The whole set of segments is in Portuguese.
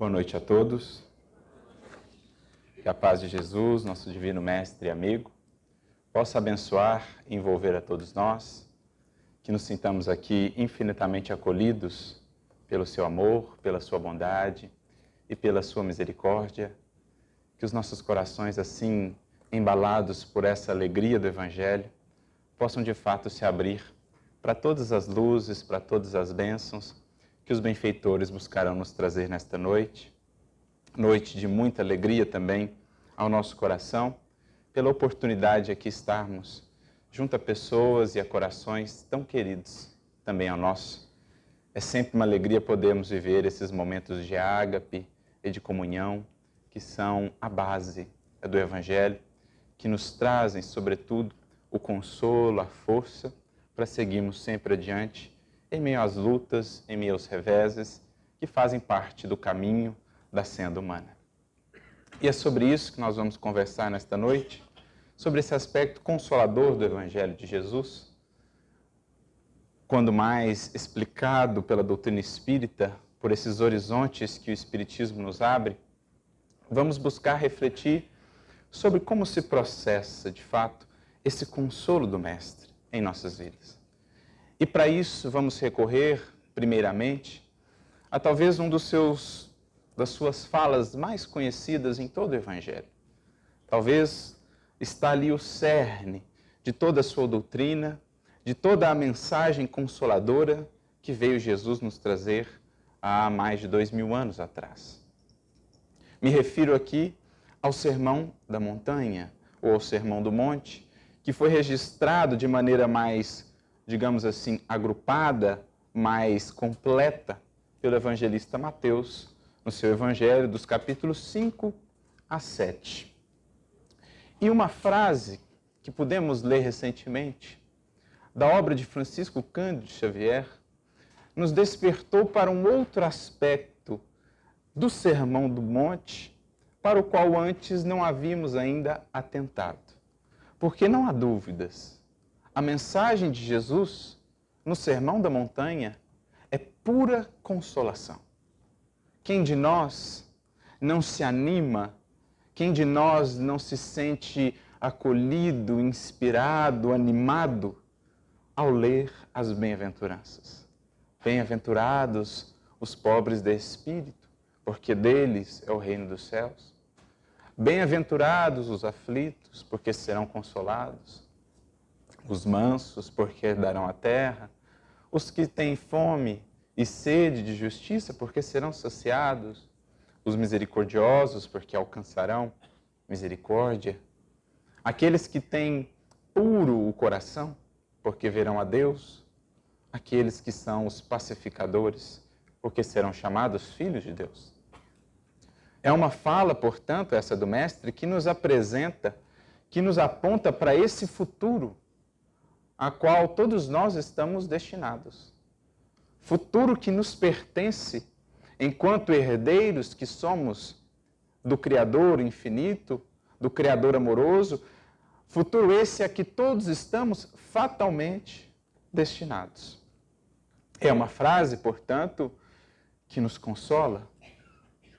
Boa noite a todos. Que a paz de Jesus, nosso divino mestre e amigo, possa abençoar e envolver a todos nós, que nos sintamos aqui infinitamente acolhidos pelo seu amor, pela sua bondade e pela sua misericórdia, que os nossos corações assim embalados por essa alegria do evangelho possam de fato se abrir para todas as luzes, para todas as bênçãos que os benfeitores buscarão nos trazer nesta noite. Noite de muita alegria também ao nosso coração, pela oportunidade de aqui estarmos junto a pessoas e a corações tão queridos também ao nosso. É sempre uma alegria podermos viver esses momentos de ágape e de comunhão que são a base do Evangelho, que nos trazem, sobretudo, o consolo, a força para seguirmos sempre adiante em meio às lutas, em meio aos reveses que fazem parte do caminho da senda humana. E é sobre isso que nós vamos conversar nesta noite, sobre esse aspecto consolador do Evangelho de Jesus, quando mais explicado pela doutrina espírita, por esses horizontes que o Espiritismo nos abre, vamos buscar refletir sobre como se processa, de fato, esse consolo do Mestre em nossas vidas. E para isso vamos recorrer, primeiramente, a talvez um dos seus das suas falas mais conhecidas em todo o evangelho. Talvez está ali o cerne de toda a sua doutrina, de toda a mensagem consoladora que veio Jesus nos trazer há mais de dois mil anos atrás. Me refiro aqui ao Sermão da Montanha, ou ao Sermão do Monte, que foi registrado de maneira mais digamos assim, agrupada, mais completa pelo evangelista Mateus no seu evangelho, dos capítulos 5 a 7. E uma frase que pudemos ler recentemente, da obra de Francisco Cândido Xavier, nos despertou para um outro aspecto do Sermão do Monte, para o qual antes não havíamos ainda atentado. Porque não há dúvidas a mensagem de Jesus no Sermão da Montanha é pura consolação. Quem de nós não se anima, quem de nós não se sente acolhido, inspirado, animado ao ler as bem-aventuranças? Bem-aventurados os pobres de espírito, porque deles é o reino dos céus. Bem-aventurados os aflitos, porque serão consolados os mansos, porque herdarão a terra, os que têm fome e sede de justiça, porque serão saciados, os misericordiosos, porque alcançarão misericórdia, aqueles que têm puro o coração, porque verão a Deus, aqueles que são os pacificadores, porque serão chamados filhos de Deus. É uma fala, portanto, essa do Mestre, que nos apresenta, que nos aponta para esse futuro a qual todos nós estamos destinados. Futuro que nos pertence enquanto herdeiros que somos do Criador infinito, do Criador amoroso, futuro esse a que todos estamos fatalmente destinados. É uma frase, portanto, que nos consola,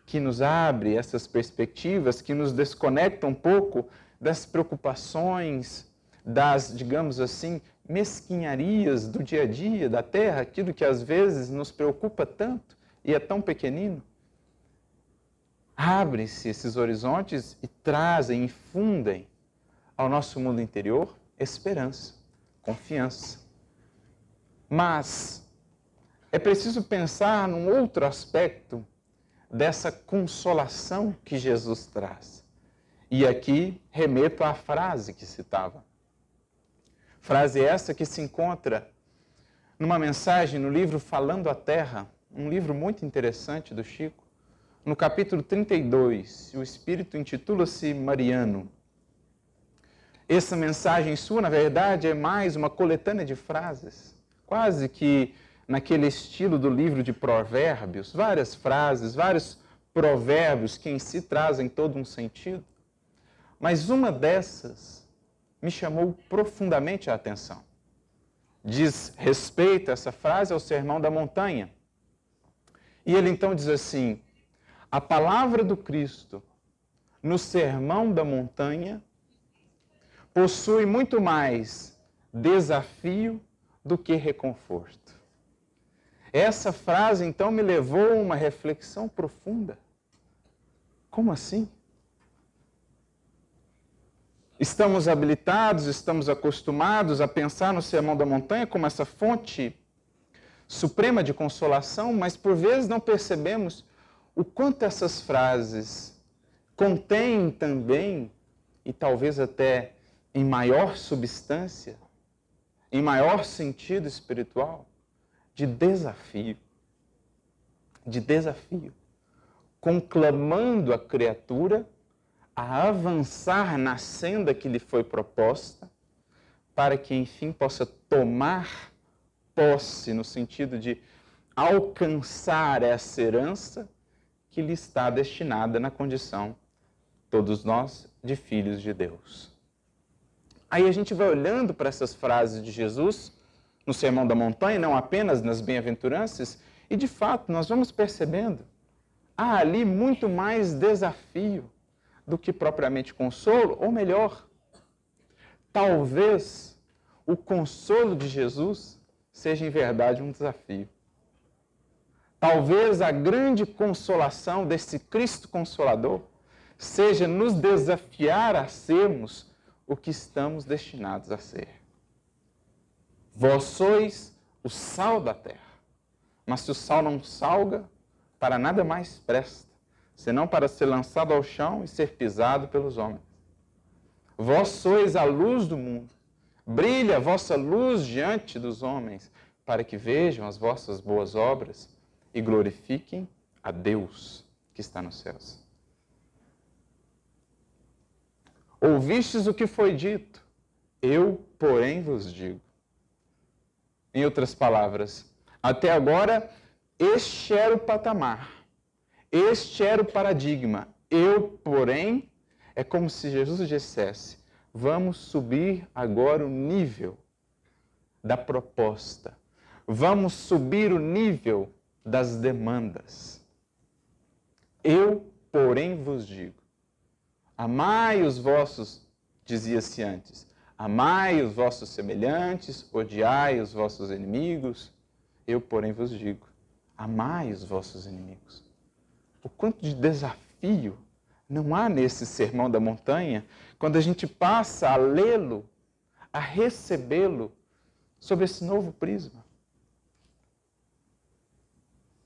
que nos abre essas perspectivas, que nos desconecta um pouco das preocupações, das, digamos assim, mesquinharias do dia a dia, da terra, aquilo que às vezes nos preocupa tanto e é tão pequenino. Abrem-se esses horizontes e trazem, infundem ao nosso mundo interior esperança, confiança. Mas é preciso pensar num outro aspecto dessa consolação que Jesus traz. E aqui remeto à frase que citava. Frase essa que se encontra numa mensagem no livro Falando a Terra, um livro muito interessante do Chico, no capítulo 32. O espírito intitula-se Mariano. Essa mensagem sua, na verdade, é mais uma coletânea de frases, quase que naquele estilo do livro de Provérbios, várias frases, vários provérbios que em si trazem todo um sentido. Mas uma dessas me chamou profundamente a atenção. Diz respeito essa frase ao Sermão da Montanha. E ele então diz assim: a palavra do Cristo no Sermão da Montanha possui muito mais desafio do que reconforto. Essa frase então me levou a uma reflexão profunda. Como assim? Estamos habilitados, estamos acostumados a pensar no Sermão da Montanha como essa fonte suprema de consolação, mas por vezes não percebemos o quanto essas frases contêm também, e talvez até em maior substância, em maior sentido espiritual, de desafio. De desafio. Conclamando a criatura a avançar na senda que lhe foi proposta, para que enfim possa tomar posse, no sentido de alcançar essa herança que lhe está destinada na condição, todos nós, de filhos de Deus. Aí a gente vai olhando para essas frases de Jesus no Sermão da Montanha, não apenas nas bem-aventuranças, e de fato nós vamos percebendo há ali muito mais desafio do que propriamente consolo, ou melhor, talvez o consolo de Jesus seja em verdade um desafio. Talvez a grande consolação desse Cristo Consolador seja nos desafiar a sermos o que estamos destinados a ser. Vós sois o sal da terra. Mas se o sal não salga, para nada mais presta, senão para ser lançado ao chão e ser pisado pelos homens. Vós sois a luz do mundo. Brilha a vossa luz diante dos homens, para que vejam as vossas boas obras e glorifiquem a Deus que está nos céus. Ouvistes o que foi dito, eu, porém, vos digo. Em outras palavras, até agora, este era o patamar, este era o paradigma. Eu, porém, é como se Jesus dissesse: vamos subir agora o nível da proposta, vamos subir o nível das demandas. Eu, porém, vos digo: amai os vossos, dizia-se antes, amai os vossos semelhantes, odiai os vossos inimigos. Eu, porém, vos digo: amai os vossos inimigos. O quanto de desafio não há nesse sermão da montanha quando a gente passa a lê-lo, a recebê-lo sob esse novo prisma.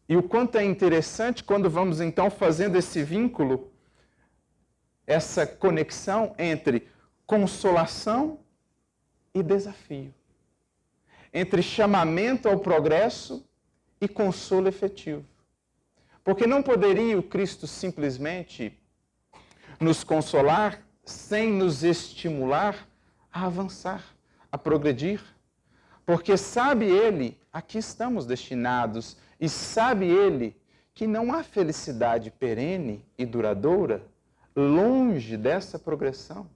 E o quanto é interessante quando vamos então fazendo esse vínculo, essa conexão entre consolação e desafio, entre chamamento ao progresso e consolo efetivo. Porque não poderia o Cristo simplesmente nos consolar sem nos estimular a avançar, a progredir. Porque sabe Ele a que estamos destinados e sabe Ele que não há felicidade perene e duradoura longe dessa progressão,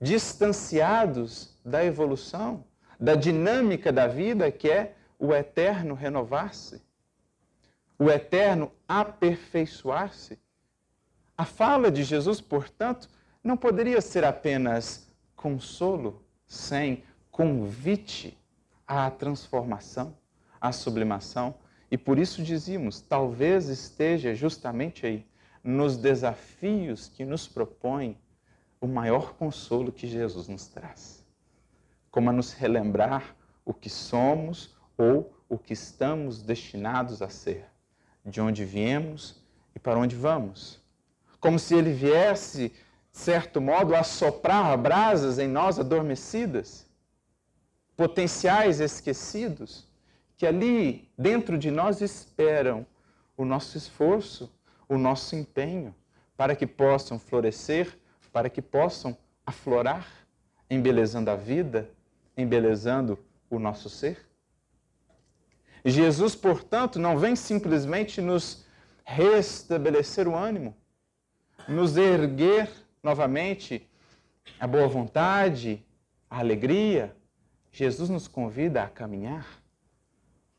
distanciados da evolução, da dinâmica da vida que é o eterno renovar-se, o eterno aperfeiçoar-se. A fala de Jesus, portanto, não poderia ser apenas consolo sem convite à transformação a sublimação. E por isso dizíamos, talvez esteja justamente aí, nos desafios que nos propõe o maior consolo que Jesus nos traz. Como a nos relembrar o que somos ou o que estamos destinados a ser, de onde viemos e para onde vamos. Como se ele viesse, de certo modo, a soprar brasas em nós adormecidas, potenciais esquecidos que ali dentro de nós esperam o nosso esforço, o nosso empenho, para que possam florescer, para que possam aflorar, embelezando a vida, embelezando o nosso ser. Jesus, portanto, não vem simplesmente nos restabelecer o ânimo, nos erguer novamente a boa vontade, a alegria. Jesus nos convida a caminhar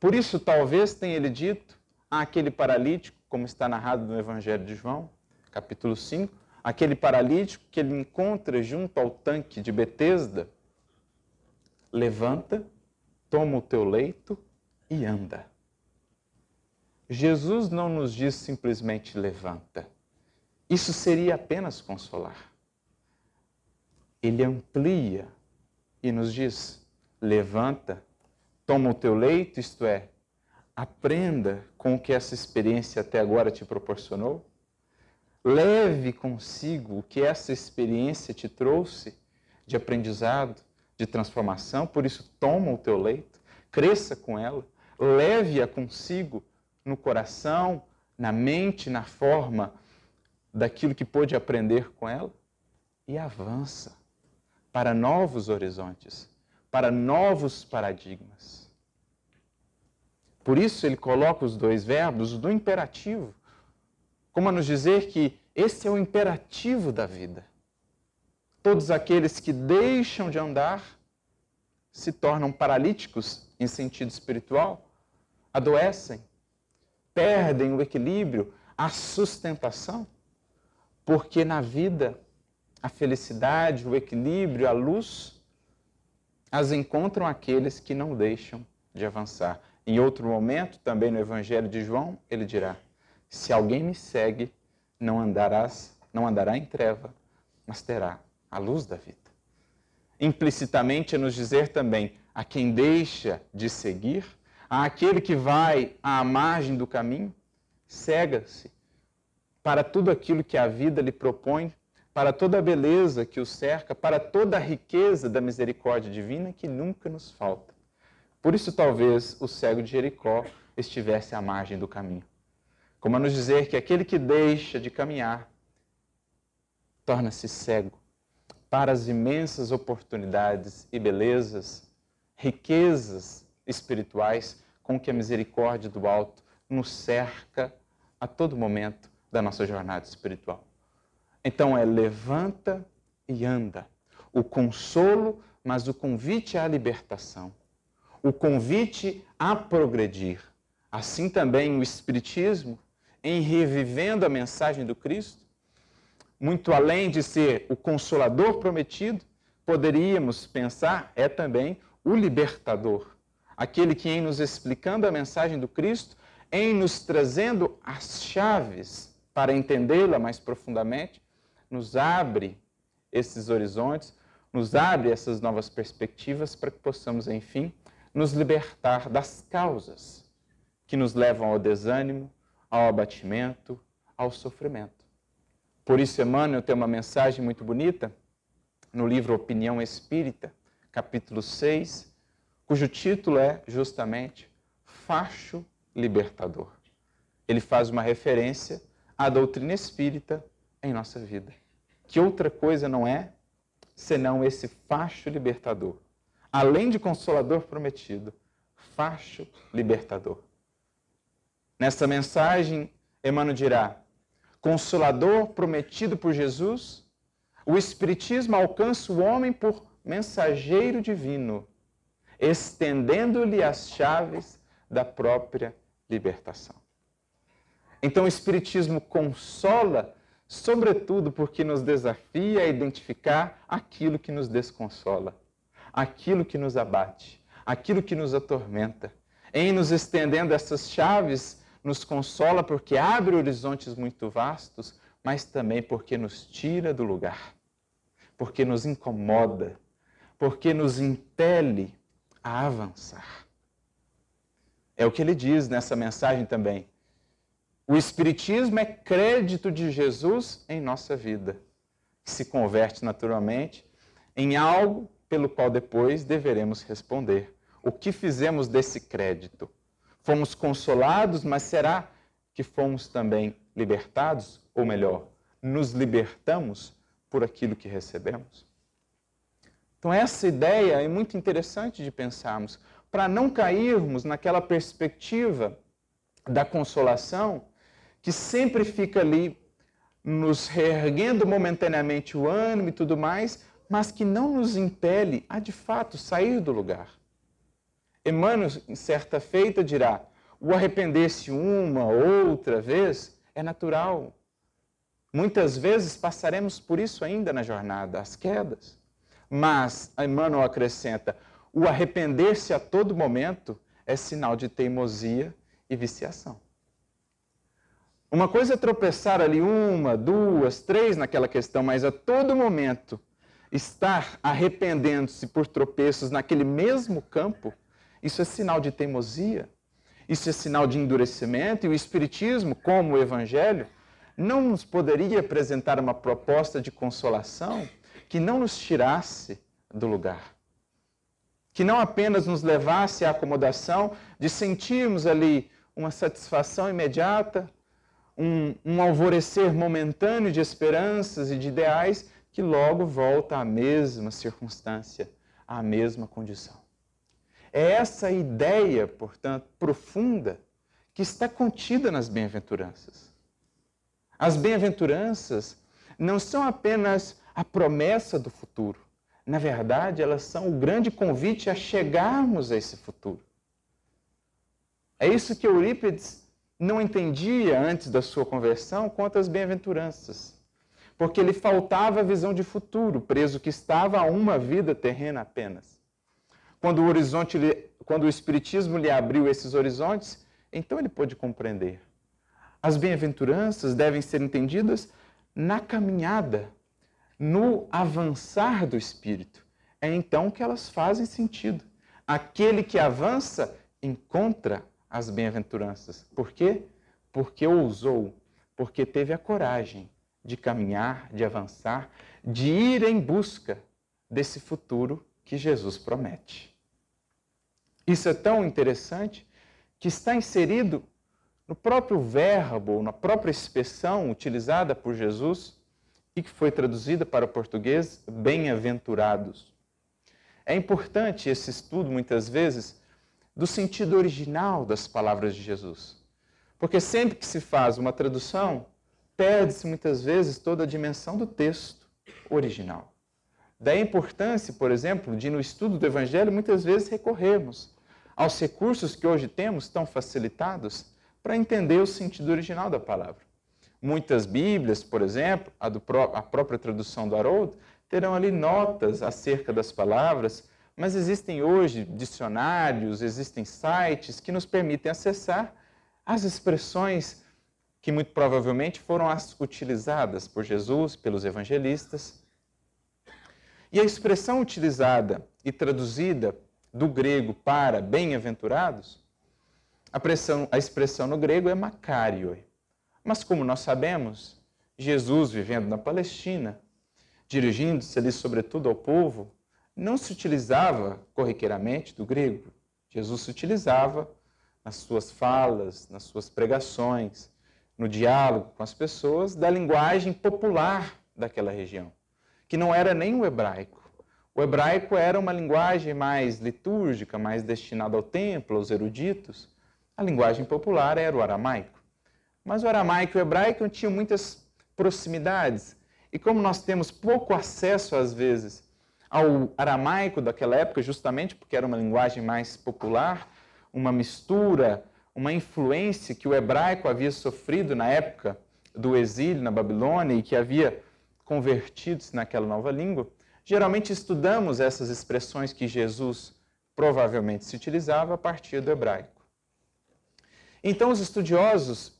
por isso, talvez tenha ele dito: àquele paralítico, como está narrado no Evangelho de João, capítulo 5, aquele paralítico que ele encontra junto ao tanque de Betesda, levanta, toma o teu leito e anda. Jesus não nos diz simplesmente levanta. Isso seria apenas consolar. Ele amplia e nos diz: levanta, toma o teu leito, isto é, aprenda com o que essa experiência até agora te proporcionou Leve consigo o que essa experiência te trouxe de aprendizado, de transformação, por isso toma o teu leito, cresça com ela, leve-a consigo no coração, na mente, na forma daquilo que pôde aprender com ela e avança para novos horizontes, para novos paradigmas. Por isso ele coloca os dois verbos do imperativo como a nos dizer que esse é o imperativo da vida. Todos aqueles que deixam de andar se tornam paralíticos em sentido espiritual, adoecem, perdem o equilíbrio, a sustentação, porque na vida a felicidade, o equilíbrio, a luz as encontram aqueles que não deixam de avançar. Em outro momento, também no Evangelho de João, ele dirá: se alguém me segue, não andarás, não andará em treva, mas terá a luz da vida. Implicitamente é nos dizer também a quem deixa de seguir, aquele que vai à margem do caminho, cega-se para tudo aquilo que a vida lhe propõe, para toda a beleza que o cerca, para toda a riqueza da misericórdia divina que nunca nos falta. Por isso, talvez o cego de Jericó estivesse à margem do caminho como a nos dizer que aquele que deixa de caminhar torna-se cego para as imensas oportunidades e belezas, riquezas espirituais com que a misericórdia do alto nos cerca a todo momento da nossa jornada espiritual. Então é levanta e anda. O consolo, mas o convite à libertação. O convite a progredir. Assim também o Espiritismo em revivendo a mensagem do Cristo, muito além de ser o consolador prometido, poderíamos pensar é também o libertador, aquele que em nos explicando a mensagem do Cristo, em nos trazendo as chaves para entendê-la mais profundamente, nos abre esses horizontes, nos abre essas novas perspectivas para que possamos, enfim, nos libertar das causas que nos levam ao desânimo, ao abatimento, ao sofrimento. Por isso, Emmanuel tem uma mensagem muito bonita no livro Opinião Espírita, capítulo 6, cujo título é justamente Facho Libertador. Ele faz uma referência à doutrina espírita em nossa vida. Que outra coisa não é senão esse facho libertador. Além de consolador prometido, facho libertador. Nesta mensagem, Emmanuel dirá: Consolador prometido por Jesus, o Espiritismo alcança o homem por mensageiro divino, estendendo-lhe as chaves da própria libertação. Então, o Espiritismo consola, sobretudo porque nos desafia a identificar aquilo que nos desconsola, aquilo que nos abate, aquilo que nos atormenta. Em nos estendendo essas chaves nos consola porque abre horizontes muito vastos, mas também porque nos tira do lugar, porque nos incomoda, porque nos impele a avançar. É o que ele diz nessa mensagem também. O Espiritismo é crédito de Jesus em nossa vida, que se converte naturalmente em algo pelo qual depois deveremos responder. O que fizemos desse crédito? Fomos consolados, mas será que fomos também libertados? Ou melhor, nos libertamos por aquilo que recebemos? Então, essa ideia é muito interessante de pensarmos, para não cairmos naquela perspectiva da consolação que sempre fica ali nos reerguendo momentaneamente o ânimo e tudo mais, mas que não nos impele a de fato sair do lugar. Emmanuel, em certa feita, dirá: o arrepender-se uma, outra vez, é natural. Muitas vezes passaremos por isso ainda na jornada, as quedas. Mas, Emmanuel acrescenta, o arrepender-se a todo momento é sinal de teimosia e viciação. Uma coisa é tropeçar ali uma, duas, três naquela questão, mas a todo momento estar arrependendo-se por tropeços naquele mesmo campo, isso é sinal de teimosia, isso é sinal de endurecimento, e o Espiritismo, como o Evangelho, não nos poderia apresentar uma proposta de consolação que não nos tirasse do lugar. Que não apenas nos levasse à acomodação de sentirmos ali uma satisfação imediata, um, um alvorecer momentâneo de esperanças e de ideais, que logo volta à mesma circunstância, à mesma condição. É essa ideia, portanto, profunda que está contida nas bem-aventuranças. As bem-aventuranças não são apenas a promessa do futuro. Na verdade, elas são o grande convite a chegarmos a esse futuro. É isso que Eurípides não entendia antes da sua conversão quanto às bem-aventuranças porque lhe faltava a visão de futuro, preso que estava a uma vida terrena apenas. Quando o horizonte, quando o espiritismo lhe abriu esses horizontes, então ele pôde compreender. As bem-aventuranças devem ser entendidas na caminhada, no avançar do espírito. É então que elas fazem sentido. Aquele que avança encontra as bem-aventuranças. Por quê? Porque ousou, porque teve a coragem de caminhar, de avançar, de ir em busca desse futuro que Jesus promete. Isso é tão interessante que está inserido no próprio verbo, na própria expressão utilizada por Jesus e que foi traduzida para o português, bem-aventurados. É importante esse estudo, muitas vezes, do sentido original das palavras de Jesus. Porque sempre que se faz uma tradução, perde-se muitas vezes toda a dimensão do texto original. Daí a importância, por exemplo, de no estudo do Evangelho muitas vezes recorrermos aos recursos que hoje temos tão facilitados para entender o sentido original da palavra. Muitas Bíblias, por exemplo, a, do, a própria tradução do Haroldo, terão ali notas acerca das palavras, mas existem hoje dicionários, existem sites que nos permitem acessar as expressões que muito provavelmente foram as utilizadas por Jesus, pelos evangelistas. E a expressão utilizada e traduzida do grego para bem-aventurados, a, a, expressão no grego é Makarioi. Mas como nós sabemos, Jesus, vivendo na Palestina, dirigindo-se ali sobretudo ao povo, não se utilizava corriqueiramente do grego. Jesus se utilizava nas suas falas, nas suas pregações, no diálogo com as pessoas da linguagem popular daquela região, que não era nem o hebraico. O hebraico era uma linguagem mais litúrgica, mais destinada ao templo, aos eruditos. A linguagem popular era o aramaico. Mas o aramaico e o hebraico tinham muitas proximidades. E como nós temos pouco acesso, às vezes, ao aramaico daquela época, justamente porque era uma linguagem mais popular, uma mistura uma influência que o hebraico havia sofrido na época do exílio na Babilônia e que havia convertido-se naquela nova língua, geralmente estudamos essas expressões que Jesus provavelmente se utilizava a partir do hebraico. Então, os estudiosos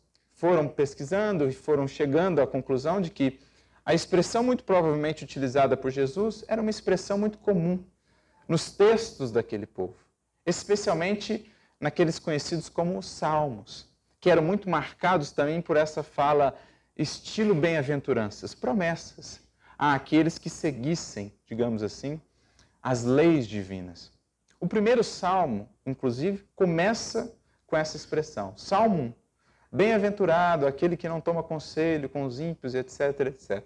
foram pesquisando e foram chegando à conclusão de que a expressão muito provavelmente utilizada por Jesus era uma expressão muito comum nos textos daquele povo, especialmente naqueles conhecidos como os salmos, que eram muito marcados também por essa fala estilo bem-aventuranças, promessas a aqueles que seguissem, digamos assim, as leis divinas. O primeiro salmo, inclusive, começa com essa expressão. Salmo 1. Bem-aventurado aquele que não toma conselho com os ímpios, etc, etc.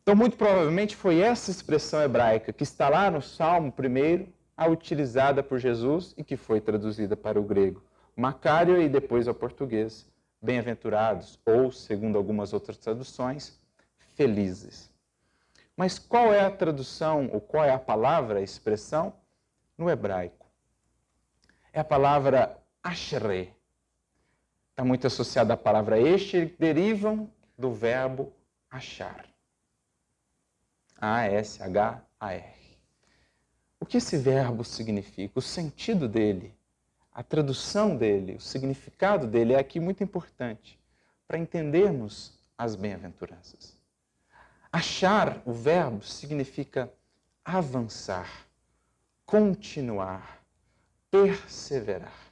Então, muito provavelmente foi essa expressão hebraica que está lá no Salmo primeiro a utilizada por Jesus e que foi traduzida para o grego Macário e depois ao português bem-aventurados, ou, segundo algumas outras traduções, felizes. Mas qual é a tradução, ou qual é a palavra, a expressão? No hebraico. É a palavra ashre. Está muito associado à palavra este, derivam do verbo achar. A-S-H-A-R. O que esse verbo significa? O sentido dele, a tradução dele, o significado dele é aqui muito importante para entendermos as bem-aventuranças. Achar, o verbo, significa avançar, continuar, perseverar.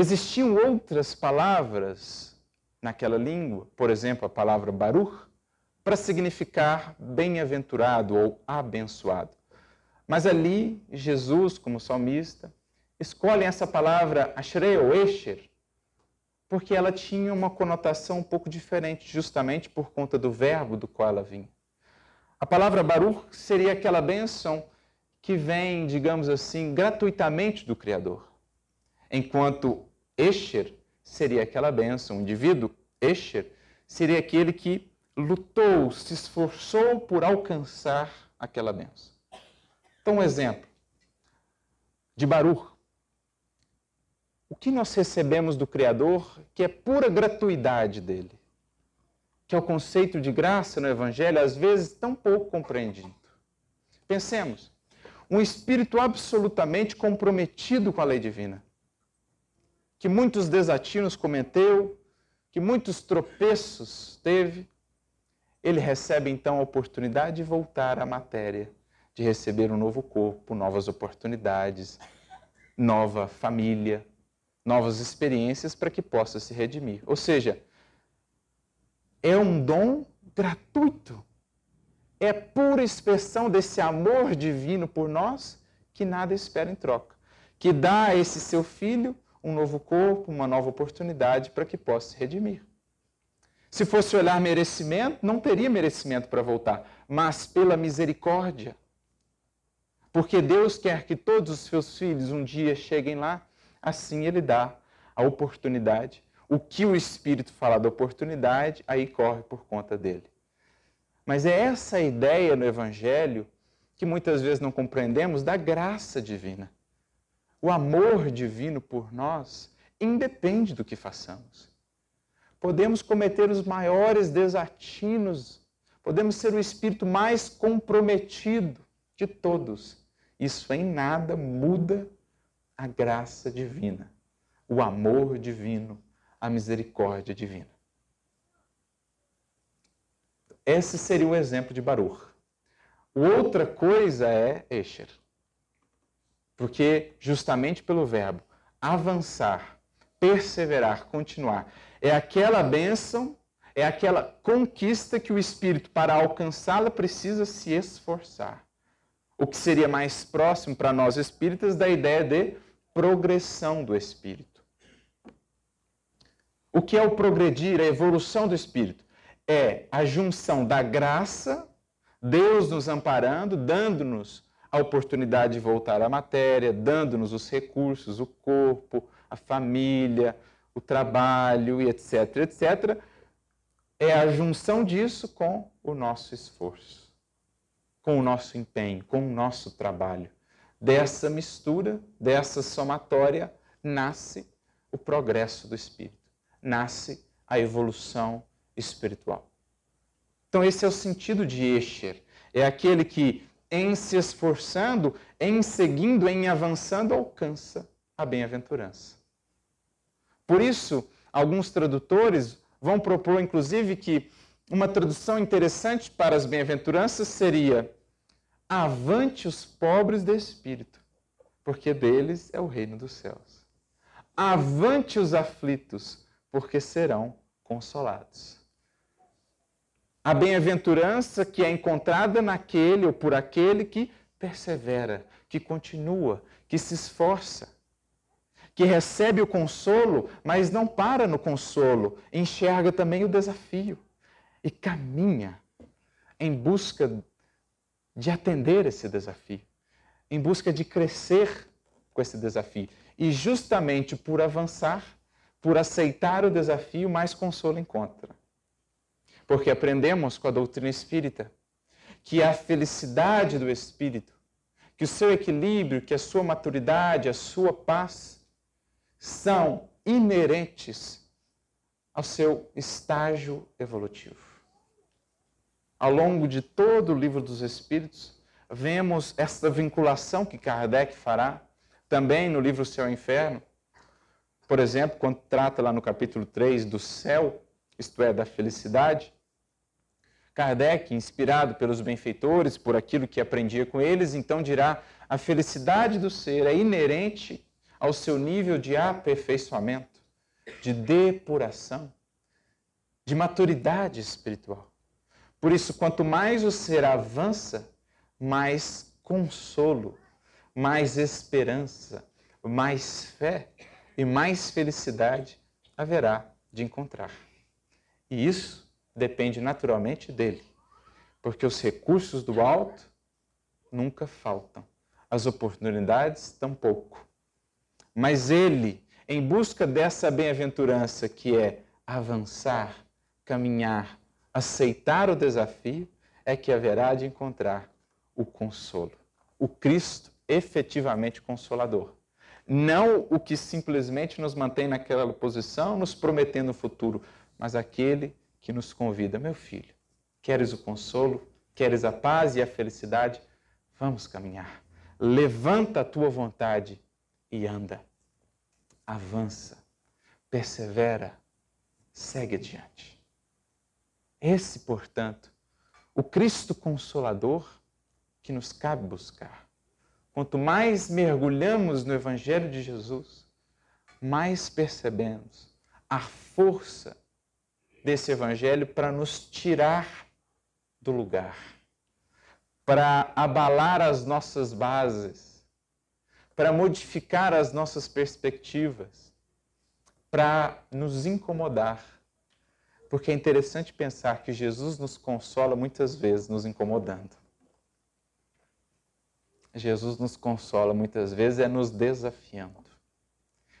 Existiam outras palavras naquela língua, por exemplo, a palavra Baruch, para significar bem-aventurado ou abençoado. Mas ali, Jesus, como salmista, escolhe essa palavra Ashrei ou Esher, porque ela tinha uma conotação um pouco diferente, justamente por conta do verbo do qual ela vinha. A palavra Baruch seria aquela bênção que vem, digamos assim, gratuitamente do Criador. Enquanto Esher seria aquela bênção, o indivíduo Esher seria aquele que lutou, se esforçou por alcançar aquela benção. Então, um exemplo de Baruch. O que nós recebemos do Criador que é pura gratuidade dele, que é o conceito de graça no Evangelho, às vezes tão pouco compreendido. Pensemos, um espírito absolutamente comprometido com a lei divina, que muitos desatinos cometeu, que muitos tropeços teve, ele recebe então a oportunidade de voltar à matéria, de receber um novo corpo, novas oportunidades, nova família, novas experiências para que possa se redimir. Ou seja, é um dom gratuito. É pura expressão desse amor divino por nós que nada espera em troca, que dá a esse seu filho um novo corpo, uma nova oportunidade para que possa se redimir. Se fosse olhar merecimento, não teria merecimento para voltar, mas pela misericórdia. Porque Deus quer que todos os seus filhos um dia cheguem lá, assim Ele dá a oportunidade. O que o Espírito fala da oportunidade, aí corre por conta dele. Mas é essa ideia no Evangelho que muitas vezes não compreendemos da graça divina. O amor divino por nós independe do que façamos podemos cometer os maiores desatinos, podemos ser o espírito mais comprometido de todos. Isso em nada muda a graça divina, o amor divino, a misericórdia divina. Esse seria o exemplo de Baruch. Outra coisa é Escher. Porque justamente pelo verbo avançar, perseverar, continuar, é aquela bênção, é aquela conquista que o espírito, para alcançá-la, precisa se esforçar. O que seria mais próximo para nós espíritas da ideia de progressão do espírito. O que é o progredir, a evolução do espírito? É a junção da graça, Deus nos amparando, dando-nos a oportunidade de voltar à matéria, dando-nos os recursos, o corpo, a família, o trabalho e etc, etc, é a junção disso com o nosso esforço, com o nosso empenho, com o nosso trabalho. Dessa mistura, dessa somatória, nasce o progresso do espírito, nasce a evolução espiritual. Então, esse é o sentido de Escher. É aquele que, em se esforçando, em seguindo, em avançando, alcança a bem-aventurança. Por isso, alguns tradutores vão propor, inclusive, que uma tradução interessante para as bem-aventuranças seria: Avante os pobres de espírito, porque deles é o reino dos céus. Avante os aflitos, porque serão consolados. A bem-aventurança que é encontrada naquele ou por aquele que persevera, que continua, que se esforça que recebe o consolo, mas não para no consolo, enxerga também o desafio e caminha em busca de atender esse desafio, em busca de crescer com esse desafio. E justamente por avançar, por aceitar o desafio, mais consolo encontra. Porque aprendemos com a doutrina espírita que a felicidade do espírito, que o seu equilíbrio, que a sua maturidade, a sua paz são inerentes ao seu estágio evolutivo. Ao longo de todo o livro dos Espíritos, vemos essa vinculação que Kardec fará também no livro Céu e Inferno. Por exemplo, quando trata lá no capítulo 3 do céu, isto é, da felicidade, Kardec, inspirado pelos benfeitores, por aquilo que aprendia com eles, então dirá: a felicidade do ser é inerente ao seu nível de aperfeiçoamento, de depuração, de maturidade espiritual. Por isso, quanto mais o ser avança, mais consolo, mais esperança, mais fé e mais felicidade haverá de encontrar. E isso depende naturalmente dele, porque os recursos do alto nunca faltam, as oportunidades tampouco. Mas ele, em busca dessa bem-aventurança que é avançar, caminhar, aceitar o desafio, é que haverá de encontrar o consolo. O Cristo efetivamente consolador. Não o que simplesmente nos mantém naquela posição, nos prometendo o futuro, mas aquele que nos convida, meu filho, queres o consolo, queres a paz e a felicidade? Vamos caminhar. Levanta a tua vontade e anda. Avança, persevera, segue adiante. Esse, portanto, o Cristo Consolador que nos cabe buscar. Quanto mais mergulhamos no Evangelho de Jesus, mais percebemos a força desse Evangelho para nos tirar do lugar, para abalar as nossas bases, para modificar as nossas perspectivas, para nos incomodar. Porque é interessante pensar que Jesus nos consola muitas vezes nos incomodando. Jesus nos consola muitas vezes é nos desafiando.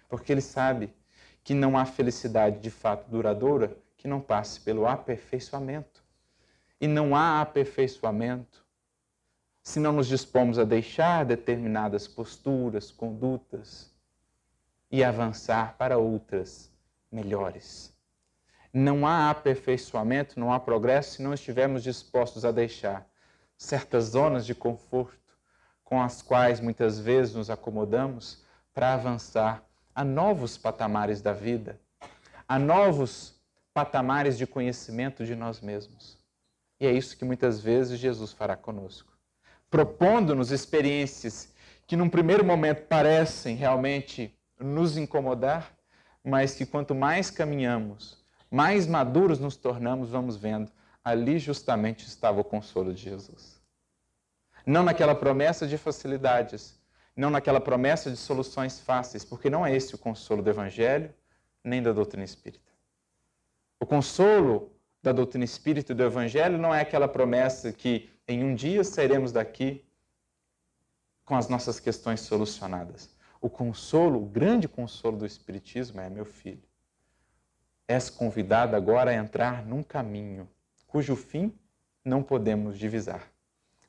Porque ele sabe que não há felicidade de fato duradoura que não passe pelo aperfeiçoamento. E não há aperfeiçoamento se não nos dispomos a deixar determinadas posturas, condutas e avançar para outras melhores. Não há aperfeiçoamento, não há progresso se não estivermos dispostos a deixar certas zonas de conforto com as quais muitas vezes nos acomodamos para avançar a novos patamares da vida, a novos patamares de conhecimento de nós mesmos. E é isso que muitas vezes Jesus fará conosco, propondo-nos experiências que num primeiro momento parecem realmente nos incomodar, mas que quanto mais caminhamos, mais maduros nos tornamos, vamos vendo, ali justamente estava o consolo de Jesus. Não naquela promessa de facilidades, não naquela promessa de soluções fáceis, porque não é esse o consolo do Evangelho, nem da doutrina espírita. O consolo da doutrina espírita e do evangelho não é aquela promessa que em um dia sairemos daqui com as nossas questões solucionadas. O consolo, o grande consolo do espiritismo é, meu filho, és convidado agora a entrar num caminho cujo fim não podemos divisar.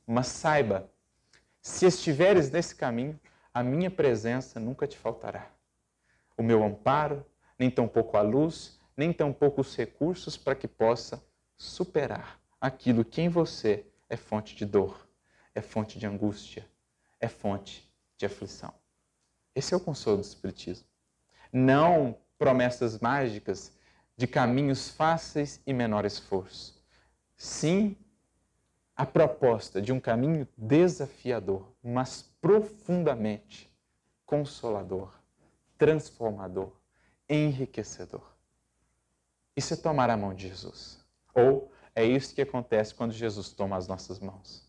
Mas saiba, se estiveres nesse caminho, a minha presença nunca te faltará. O meu amparo, nem tampouco a luz, nem tampouco os recursos para que possa superar aquilo que em você é fonte de dor, é fonte de angústia, é fonte de aflição. Esse é o consolo do Espiritismo. Não promessas mágicas de caminhos fáceis e menor esforço. Sim, a proposta de um caminho desafiador, mas profundamente consolador, transformador, enriquecedor. Isso é tomar a mão de Jesus. Ou é isso que acontece quando Jesus toma as nossas mãos.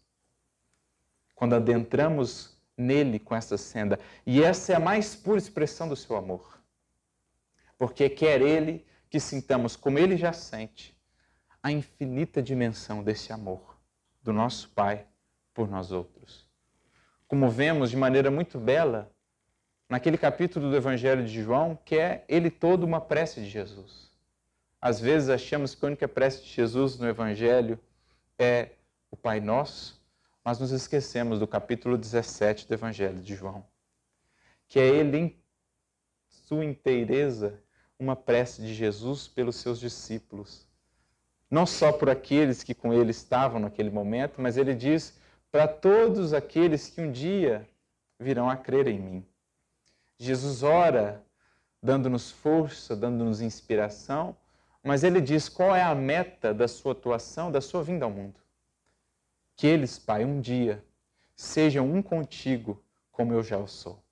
Quando adentramos nele com essa senda. E essa é a mais pura expressão do seu amor. Porque quer ele que sintamos, como ele já sente, a infinita dimensão desse amor do nosso Pai por nós outros. Como vemos de maneira muito bela naquele capítulo do Evangelho de João, que é ele todo uma prece de Jesus. Às vezes achamos que a única prece de Jesus no Evangelho é o Pai Nosso, mas nos esquecemos do capítulo 17 do Evangelho de João, que é ele em sua inteireza uma prece de Jesus pelos seus discípulos. Não só por aqueles que com ele estavam naquele momento, mas ele diz para todos aqueles que um dia virão a crer em mim. Jesus ora, dando-nos força, dando-nos inspiração, mas ele diz qual é a meta da sua atuação, da sua vinda ao mundo. Que eles, Pai, um dia sejam um contigo, como eu já o sou.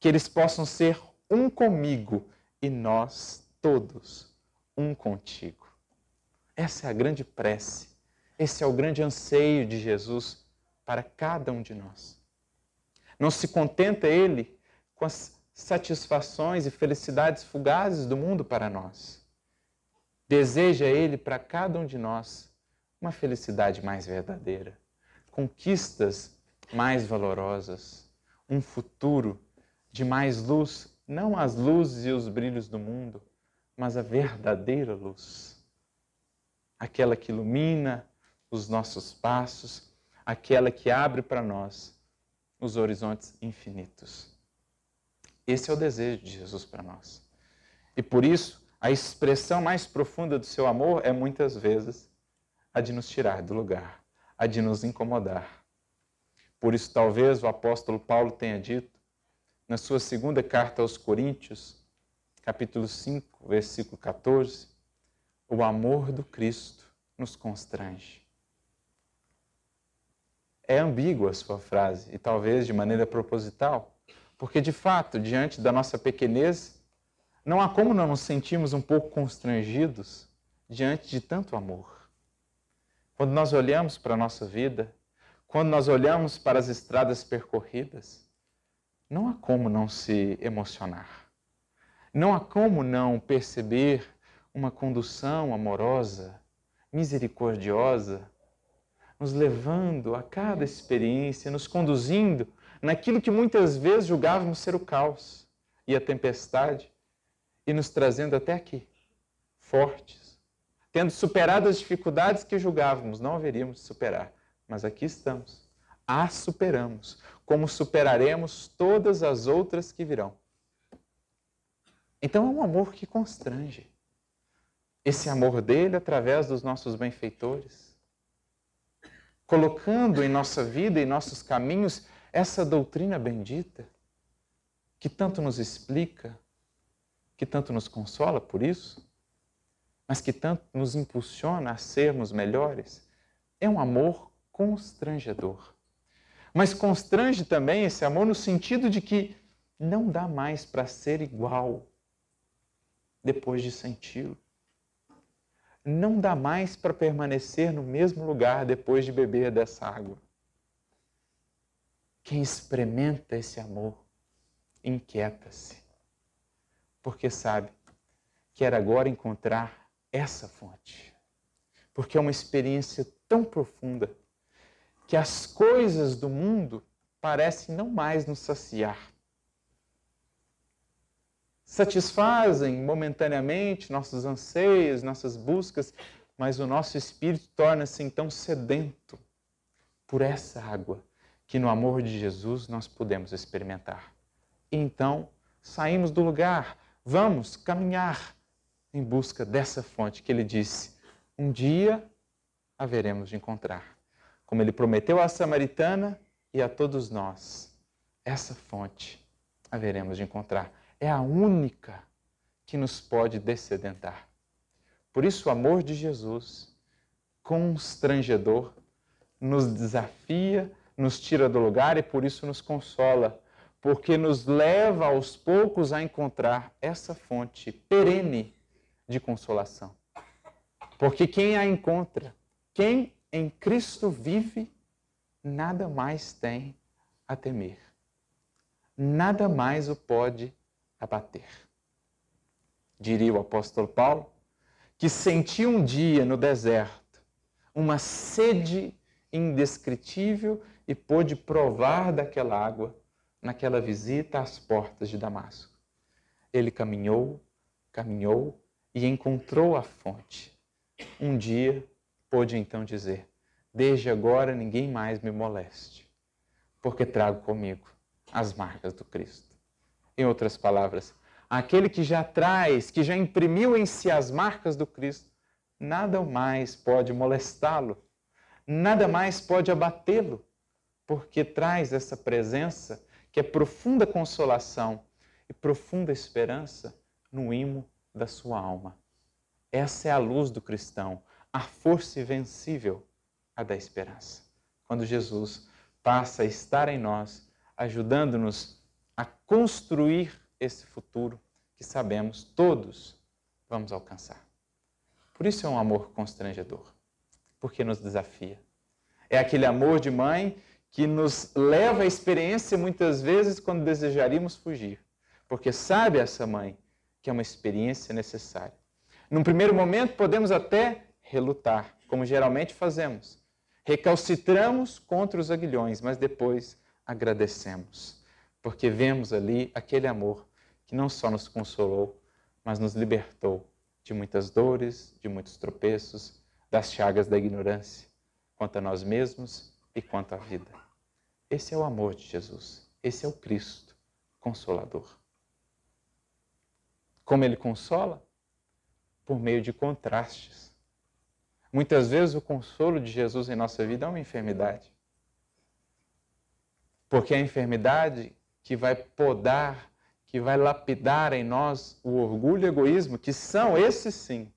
Que eles possam ser um comigo e nós todos um contigo. Essa é a grande prece, esse é o grande anseio de Jesus para cada um de nós. Não se contenta ele com as satisfações e felicidades fugazes do mundo para nós. Deseja ele para cada um de nós uma felicidade mais verdadeira, conquistas mais valorosas, um futuro de mais luz não as luzes e os brilhos do mundo, mas a verdadeira luz. Aquela que ilumina os nossos passos, aquela que abre para nós os horizontes infinitos. Esse é o desejo de Jesus para nós. E por isso, a expressão mais profunda do seu amor é muitas vezes a de nos tirar do lugar, a de nos incomodar. Por isso, talvez o apóstolo Paulo tenha dito na sua segunda carta aos Coríntios, capítulo 5, versículo 14, o amor do Cristo nos constrange. É ambígua a sua frase, e talvez de maneira proposital, porque de fato, diante da nossa pequenez, não há como não nos sentirmos um pouco constrangidos diante de tanto amor. Quando nós olhamos para a nossa vida, quando nós olhamos para as estradas percorridas, não há como não se emocionar. Não há como não perceber uma condução amorosa, misericordiosa, nos levando a cada experiência, nos conduzindo naquilo que muitas vezes julgávamos ser o caos e a tempestade, e nos trazendo até aqui, fortes, tendo superado as dificuldades que julgávamos não haveríamos de superar, mas aqui estamos a superamos, como superaremos todas as outras que virão. Então é um amor que constrange. Esse amor dele através dos nossos benfeitores, colocando em nossa vida e nossos caminhos essa doutrina bendita que tanto nos explica, que tanto nos consola por isso, mas que tanto nos impulsiona a sermos melhores, é um amor constrangedor. Mas constrange também esse amor no sentido de que não dá mais para ser igual depois de senti-lo. Não dá mais para permanecer no mesmo lugar depois de beber dessa água. Quem experimenta esse amor inquieta-se, porque sabe que era agora encontrar essa fonte, porque é uma experiência tão profunda que as coisas do mundo parecem não mais nos saciar. Satisfazem momentaneamente nossos anseios, nossas buscas, mas o nosso espírito torna-se então sedento por essa água que no amor de Jesus nós podemos experimentar. E então saímos do lugar, vamos caminhar em busca dessa fonte que ele disse: um dia haveremos de encontrar como ele prometeu à samaritana e a todos nós. Essa fonte haveremos de encontrar. É a única que nos pode descedentar. Por isso, o amor de Jesus, constrangedor, nos desafia, nos tira do lugar e por isso nos consola, porque nos leva aos poucos a encontrar essa fonte perene de consolação. Porque quem a encontra, quem em Cristo vive, nada mais tem a temer. Nada mais o pode abater. Diria o apóstolo Paulo, que sentiu um dia no deserto uma sede indescritível e pôde provar daquela água naquela visita às portas de Damasco. Ele caminhou, caminhou e encontrou a fonte. Um dia pôde então dizer: Desde agora ninguém mais me moleste, porque trago comigo as marcas do Cristo. Em outras palavras, aquele que já traz, que já imprimiu em si as marcas do Cristo, nada mais pode molestá-lo, nada mais pode abatê-lo, porque traz essa presença que é profunda consolação e profunda esperança no imo da sua alma. Essa é a luz do cristão, a força invencível, a da esperança. Quando Jesus passa a estar em nós, ajudando-nos a construir esse futuro que sabemos todos vamos alcançar. Por isso é um amor constrangedor, porque nos desafia. É aquele amor de mãe que nos leva à experiência muitas vezes quando desejaríamos fugir, porque sabe essa mãe que é uma experiência necessária. Num primeiro momento podemos até relutar, como geralmente fazemos. Recalcitramos contra os aguilhões, mas depois agradecemos, porque vemos ali aquele amor que não só nos consolou, mas nos libertou de muitas dores, de muitos tropeços, das chagas da ignorância, quanto a nós mesmos e quanto à vida. Esse é o amor de Jesus. Esse é o Cristo consolador. Como ele consola? Por meio de contrastes. Muitas vezes o consolo de Jesus em nossa vida é uma enfermidade. Porque é a enfermidade que vai podar que vai lapidar em nós o orgulho e o egoísmo, que são, esses sim,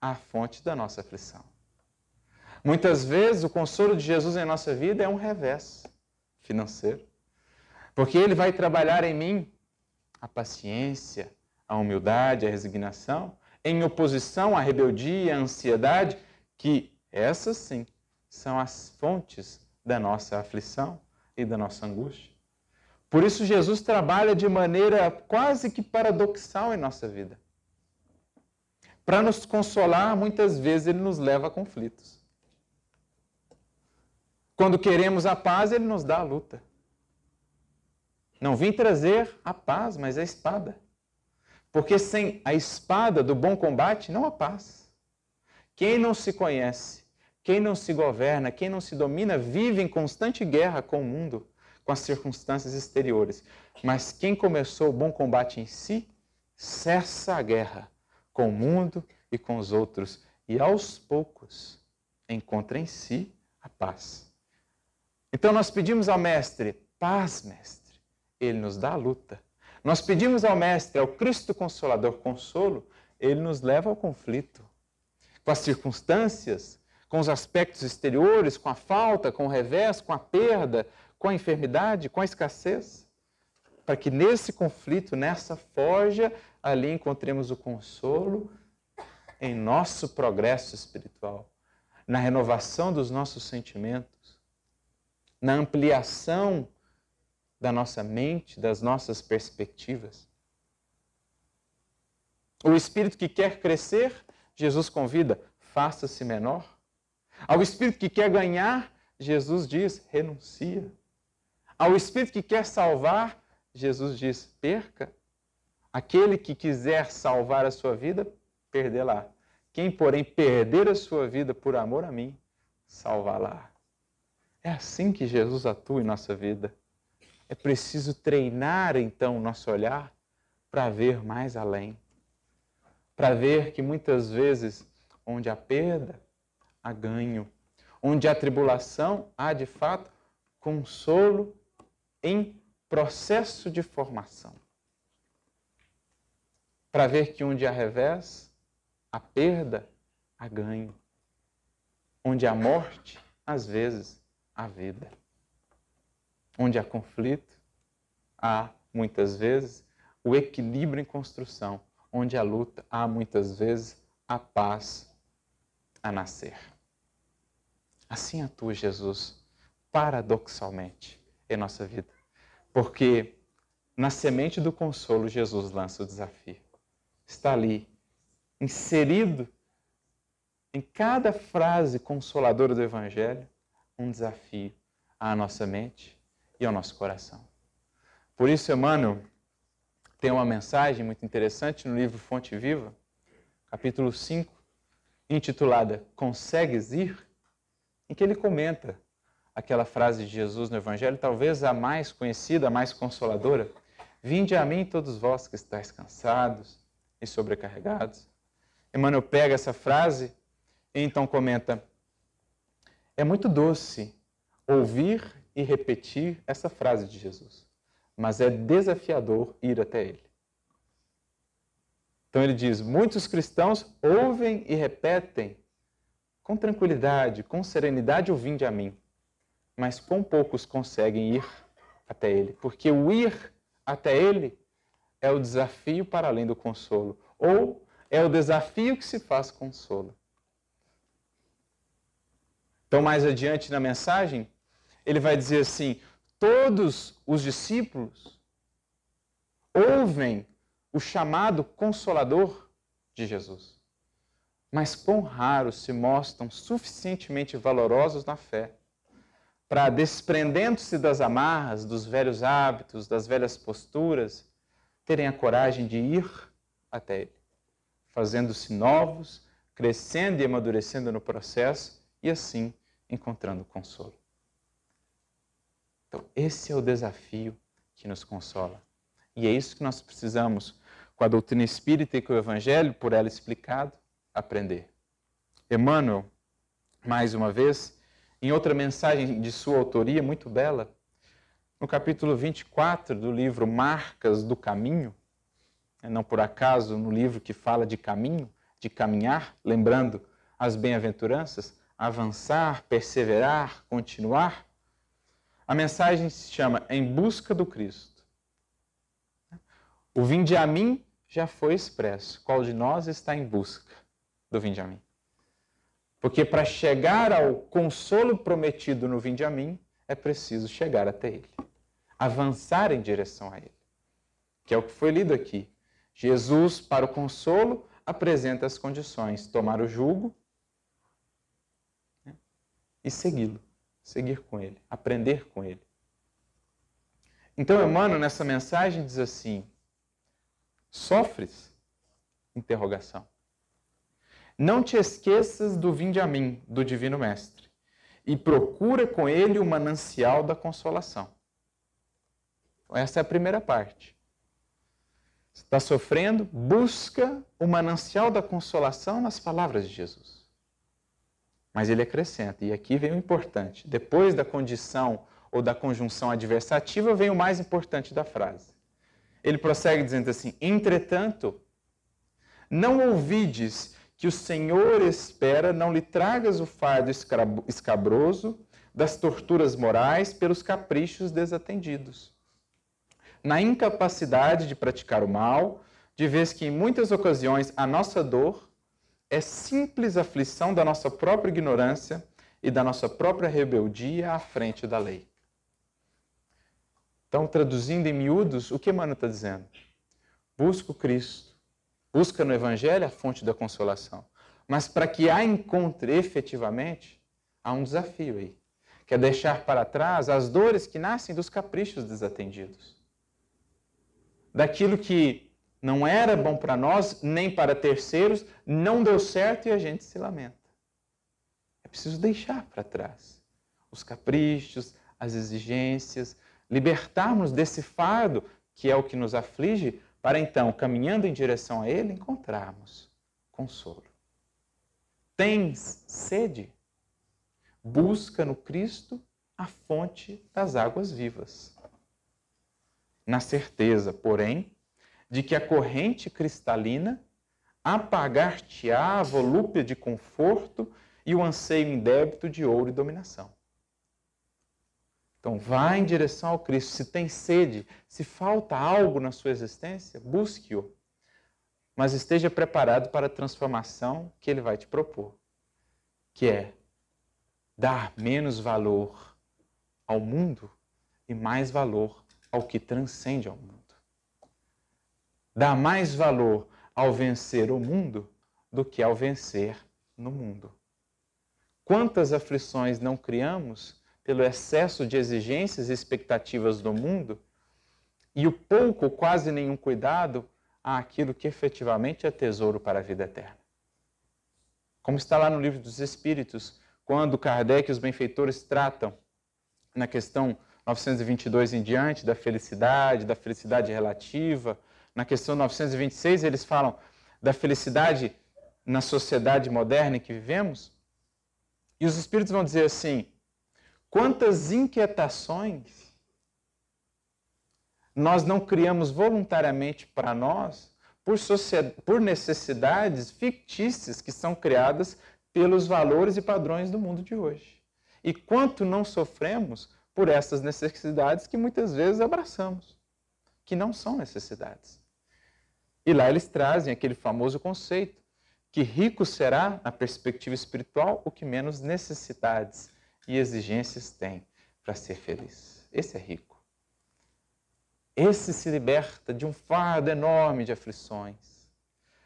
a fonte da nossa aflição. Muitas vezes o consolo de Jesus em nossa vida é um revés financeiro, porque ele vai trabalhar em mim a paciência, a humildade, a resignação, em oposição à rebeldia, à ansiedade, que essas sim são as fontes da nossa aflição e da nossa angústia. Por isso, Jesus trabalha de maneira quase que paradoxal em nossa vida. Para nos consolar, muitas vezes ele nos leva a conflitos. Quando queremos a paz, ele nos dá a luta. Não vim trazer a paz, mas a espada. Porque sem a espada do bom combate, não há paz. Quem não se conhece, quem não se governa, quem não se domina, vive em constante guerra com o mundo com as circunstâncias exteriores. Mas quem começou o bom combate em si, cessa a guerra com o mundo e com os outros, e aos poucos encontra em si a paz. Então nós pedimos ao Mestre, paz, Mestre. Ele nos dá a luta. Nós pedimos ao Mestre, ao Cristo Consolador, consolo, ele nos leva ao conflito. Com as circunstâncias, com os aspectos exteriores, com a falta, com o revés, com a perda, com a enfermidade, com a escassez, para que nesse conflito, nessa forja, ali encontremos o consolo em nosso progresso espiritual, na renovação dos nossos sentimentos, na ampliação da nossa mente, das nossas perspectivas. O espírito que quer crescer, Jesus convida, faça-se menor. Ao espírito que quer ganhar, Jesus diz, renuncia. Ao espírito que quer salvar, Jesus diz: perca. Aquele que quiser salvar a sua vida, perdê-la. Quem, porém, perder a sua vida por amor a mim, salvá-la. É assim que Jesus atua em nossa vida. É preciso treinar, então, o nosso olhar para ver mais além. Para ver que muitas vezes, onde há perda, há ganho. Onde há tribulação, há de fato consolo em processo de formação. Para ver que onde há revés, há perda, há ganho. Onde há morte, às vezes há vida. Onde há conflito, há muitas vezes o equilíbrio em construção. Onde há luta, há muitas vezes a paz a nascer. Assim atua Jesus, paradoxalmente, em nossa vida. Porque na semente do consolo, Jesus lança o desafio. Está ali, inserido em cada frase consoladora do Evangelho, um desafio à nossa mente e ao nosso coração. Por isso, Emmanuel tem uma mensagem muito interessante no livro Fonte Viva, capítulo 5, intitulada Consegues ir? em que ele comenta aquela frase de Jesus no Evangelho, talvez a mais conhecida, a mais consoladora: Vinde a mim todos vós que estáis cansados e sobrecarregados. Emmanuel pega essa frase e então comenta: É muito doce ouvir e repetir essa frase de Jesus, mas é desafiador ir até ele. Então ele diz: muitos cristãos ouvem e repetem com tranquilidade, com serenidade, o vinde a mim, mas poucos conseguem ir até ele, porque o ir até ele é o desafio para além do consolo, ou é o desafio que se faz consolo. Então, mais adiante na mensagem, ele vai dizer assim: todos os discípulos ouvem o chamado consolador de Jesus, mas quão raros se mostram suficientemente valorosos na fé para, desprendendo-se das amarras, dos velhos hábitos, das velhas posturas, terem a coragem de ir até Ele, fazendo-se novos, crescendo e amadurecendo no processo e assim encontrando consolo. Então, esse é o desafio que nos consola. E é isso que nós precisamos, com a doutrina espírita e com o Evangelho, por ela explicado, aprender. Emmanuel, mais uma vez, em outra mensagem de sua autoria, muito bela, no capítulo 24 do livro Marcas do Caminho, né, não por acaso no livro que fala de caminho, de caminhar, lembrando as bem-aventuranças, avançar, perseverar, continuar, a mensagem se chama Em Busca do Cristo. O vinde a mim já foi expresso. Qual de nós está em busca do vinde a mim? Porque para chegar ao consolo prometido no Vinde a mim, é preciso chegar até Ele, avançar em direção a Ele. Que é o que foi lido aqui. Jesus, para o consolo, apresenta as condições: tomar o jugo e segui-lo, seguir com Ele, aprender com Ele. Então, Emmanuel, nessa mensagem, diz assim: sofres? Interrogação. Não te esqueças do vinde a mim, do Divino Mestre, e procura com ele o manancial da consolação. Então, essa é a primeira parte. Está sofrendo? Busca o manancial da consolação nas palavras de Jesus. Mas ele acrescenta, e aqui vem o importante: depois da condição ou da conjunção adversativa, vem o mais importante da frase. Ele prossegue dizendo assim: Entretanto, não ouvides que o Senhor espera não lhe tragas o fardo escabroso das torturas morais pelos caprichos desatendidos. Na incapacidade de praticar o mal, de vez que em muitas ocasiões a nossa dor é simples aflição da nossa própria ignorância e da nossa própria rebeldia à frente da lei. Então, traduzindo em miúdos, o que Emmanuel está dizendo? Busca o Cristo, busca no Evangelho a fonte da consolação. Mas para que a encontre efetivamente, há um desafio aí, que é deixar para trás as dores que nascem dos caprichos desatendidos. Daquilo que não era bom para nós, nem para terceiros, não deu certo e a gente se lamenta. É preciso deixar para trás os caprichos, as exigências, libertarmos desse fardo que é o que nos aflige, para então, caminhando em direção a Ele, encontrarmos consolo. Tens sede? Busca no Cristo a fonte das águas vivas. Na certeza, porém, de que a corrente cristalina apagar-te-á a volúpia de conforto e o anseio indébito de ouro e dominação. Então, vá em direção ao Cristo. Se tem sede, se falta algo na sua existência, busque-o. Mas esteja preparado para a transformação que ele vai te propor, que é dar menos valor ao mundo e mais valor ao que transcende ao mundo. Dar mais valor ao vencer o mundo do que ao vencer no mundo. Quantas aflições não criamos pelo excesso de exigências e expectativas do mundo e o pouco, quase nenhum cuidado àquilo que efetivamente é tesouro para a vida eterna. Como está lá no livro dos Espíritos, quando Kardec e os benfeitores tratam na questão 922 em diante da felicidade, da felicidade relativa, na questão 926 eles falam da felicidade na sociedade moderna em que vivemos. E os espíritos vão dizer assim: quantas inquietações nós não criamos voluntariamente para nós por, por necessidades fictícias que são criadas pelos valores e padrões do mundo de hoje. E quanto não sofremos por essas necessidades que muitas vezes abraçamos, que não são necessidades. E lá eles trazem aquele famoso conceito que rico será, na perspectiva espiritual, o que menos necessidades e exigências tem para ser feliz. Esse é rico. Esse se liberta de um fardo enorme de aflições.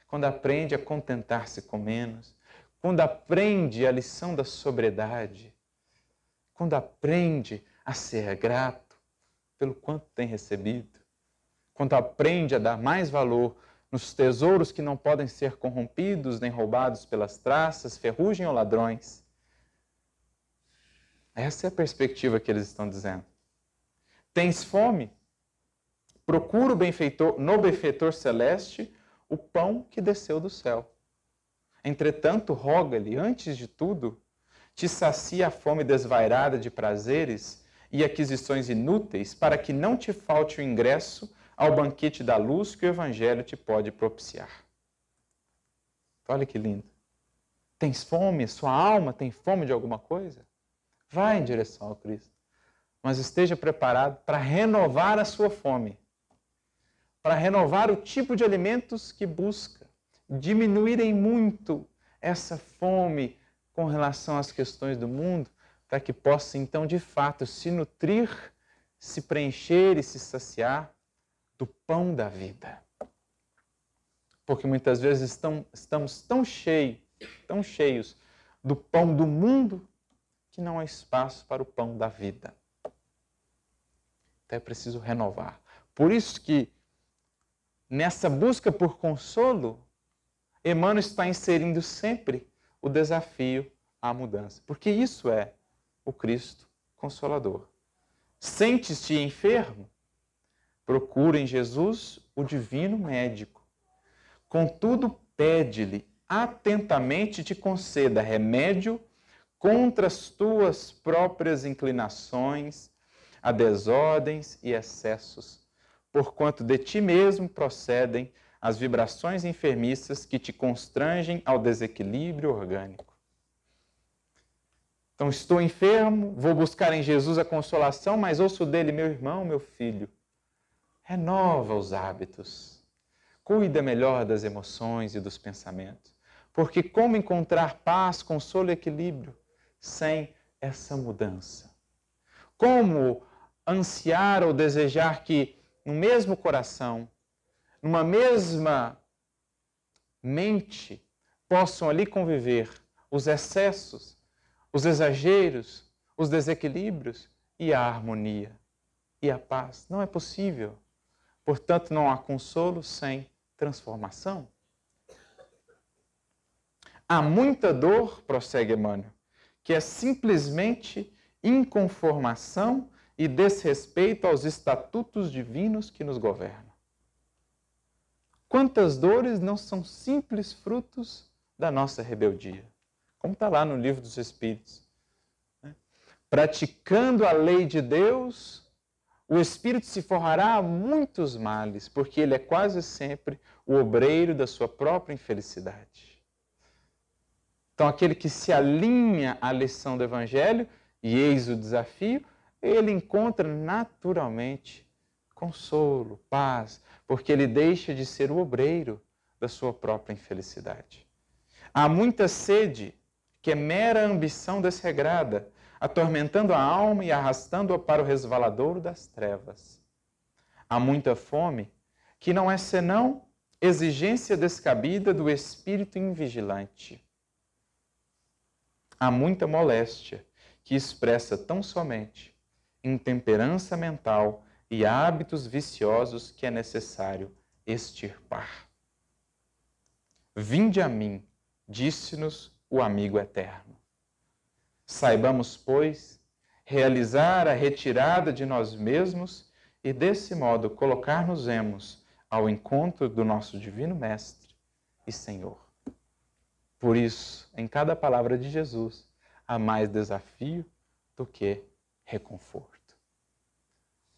Quando aprende a contentar-se com menos, quando aprende a lição da sobriedade, quando aprende a ser grato pelo quanto tem recebido, quando aprende a dar mais valor nos tesouros que não podem ser corrompidos nem roubados pelas traças, ferrugem ou ladrões. Essa é a perspectiva que eles estão dizendo. Tens fome? Procura benfeitor, no benfeitor celeste o pão que desceu do céu. Entretanto, roga-lhe, antes de tudo, te sacia a fome desvairada de prazeres e aquisições inúteis, para que não te falte o ingresso ao banquete da luz que o Evangelho te pode propiciar. Olha que lindo. Tens fome? Sua alma tem fome de alguma coisa? Vá em direção ao Cristo. Mas esteja preparado para renovar a sua fome para renovar o tipo de alimentos que busca, diminuírem muito essa fome com relação às questões do mundo, para que possa então de fato se nutrir, se preencher e se saciar do pão da vida. Porque muitas vezes estão, estamos tão cheios, tão cheios do pão do mundo que não há espaço para o pão da vida. Então é preciso renovar. Por isso que nessa busca por consolo, Emmanuel está inserindo sempre o desafio à mudança, porque isso é o Cristo Consolador. Sentes-te enfermo? Procura em Jesus o divino médico. Contudo, pede-lhe atentamente te conceda remédio contra as tuas próprias inclinações, a desordens e excessos porquanto de ti mesmo procedem as vibrações enfermiças que te constrangem ao desequilíbrio orgânico. Então, estou enfermo, vou buscar em Jesus a consolação, mas ouço dele, meu irmão, meu filho, renova os hábitos, cuida melhor das emoções e dos pensamentos, porque como encontrar paz, consolo e equilíbrio sem essa mudança? Como ansiar ou desejar que no mesmo coração, numa mesma mente, possam ali conviver os excessos, os exageros, os desequilíbrios e a harmonia e a paz. Não é possível. Portanto, não há consolo sem transformação. Há muita dor, prossegue Emmanuel, que é simplesmente inconformação e desrespeito aos estatutos divinos que nos governam. Quantas dores não são simples frutos da nossa rebeldia? Como está lá no livro dos Espíritos. Né? Praticando a lei de Deus, o Espírito se forrará a muitos males, porque ele é quase sempre o obreiro da sua própria infelicidade. Então, aquele que se alinha à lição do Evangelho, e eis o desafio, ele encontra naturalmente consolo, paz, porque ele deixa de ser o obreiro da sua própria infelicidade. Há muita sede, que é mera ambição desregrada, atormentando a alma e arrastando-a para o resvaladouro das trevas. Há muita fome, que não é senão exigência descabida do espírito invigilante. Há muita moléstia, que expressa tão somente intemperança mental e hábitos viciosos que é necessário extirpar. Vinde a mim, disse-nos o amigo eterno. Saibamos, pois, realizar a retirada de nós mesmos e, desse modo, colocar-nos-emos ao encontro do nosso Divino Mestre e Senhor. Por isso, em cada palavra de Jesus, há mais desafio do que reconforto.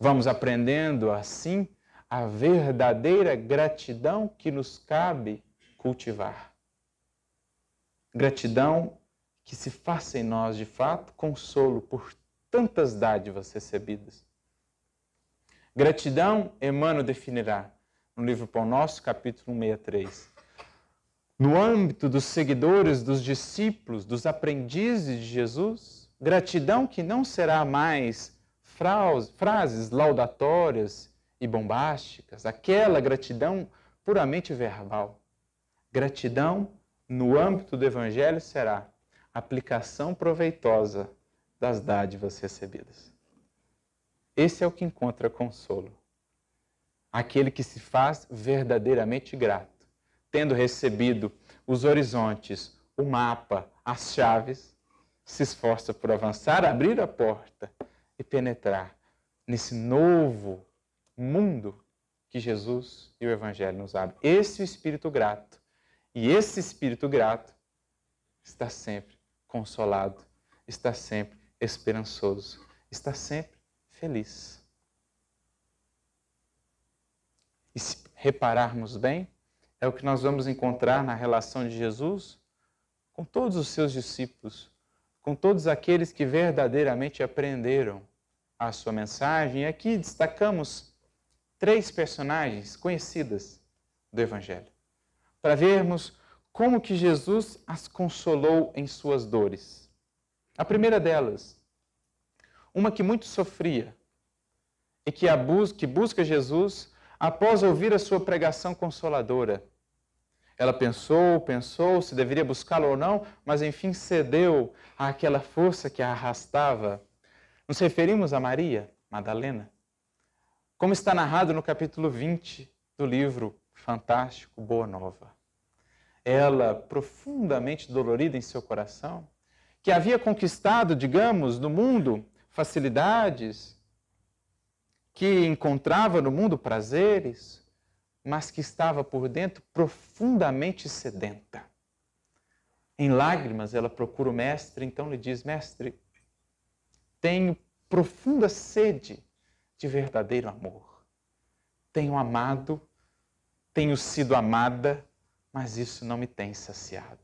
Vamos aprendendo assim a verdadeira gratidão que nos cabe cultivar. Gratidão que se faça em nós, de fato, consolo por tantas dádivas recebidas. Gratidão, Emmanuel definirá no livro Pão Nosso, capítulo 163. No âmbito dos seguidores, dos discípulos, dos aprendizes de Jesus, gratidão que não será mais frases laudatórias e bombásticas, aquela gratidão puramente verbal. Gratidão, no âmbito do Evangelho, será aplicação proveitosa das dádivas recebidas. Esse é o que encontra consolo. Aquele que se faz verdadeiramente grato, tendo recebido os horizontes, o mapa, as chaves, se esforça por avançar, abrir a porta e penetrar nesse novo mundo que Jesus e o Evangelho nos abrem. Esse é o espírito grato. E esse espírito grato está sempre consolado, está sempre esperançoso, está sempre feliz. E se repararmos bem, é o que nós vamos encontrar na relação de Jesus com todos os seus discípulos, com todos aqueles que verdadeiramente aprenderam a sua mensagem. E aqui destacamos três personagens conhecidas do Evangelho, para vermos como que Jesus as consolou em suas dores. A primeira delas, uma que muito sofria e que, que busca Jesus após ouvir a sua pregação consoladora. Ela pensou, pensou se deveria buscá-lo ou não, mas enfim cedeu àquela força que a arrastava. Nos referimos a Maria Madalena, como está narrado no capítulo 20 do livro fantástico Boa Nova ela profundamente dolorida em seu coração, que havia conquistado, digamos, no mundo facilidades, que encontrava no mundo prazeres, mas que estava por dentro profundamente sedenta. Em lágrimas, ela procura o mestre, então lhe diz: Mestre, tenho profunda sede de verdadeiro amor. Tenho amado, tenho sido amada, mas isso não me tem saciado.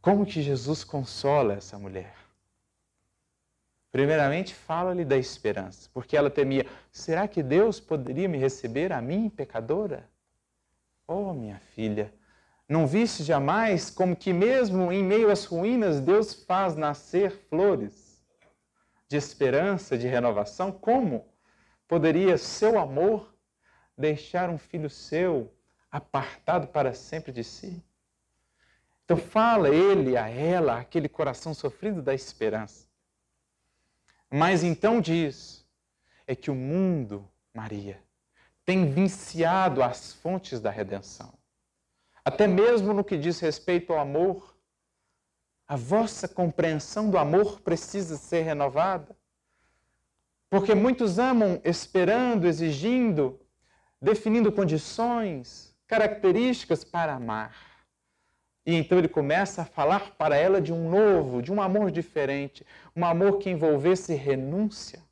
Como que Jesus consola essa mulher? Primeiramente, fala-lhe da esperança, porque ela temia: será que Deus poderia me receber a mim, pecadora? Oh, minha filha, não viste jamais como que mesmo em meio às ruínas Deus faz nascer flores de esperança, de renovação? Como poderia seu amor deixar um filho seu apartado para sempre de si. Então fala ele a ela, aquele coração sofrido da esperança. Mas então diz é que o mundo, Maria, tem viciado as fontes da redenção. Até mesmo no que diz respeito ao amor, a vossa compreensão do amor precisa ser renovada. Porque muitos amam esperando, exigindo, definindo condições, características para amar. E então ele começa a falar para ela de um novo, de um amor diferente, um amor que envolvesse renúncia.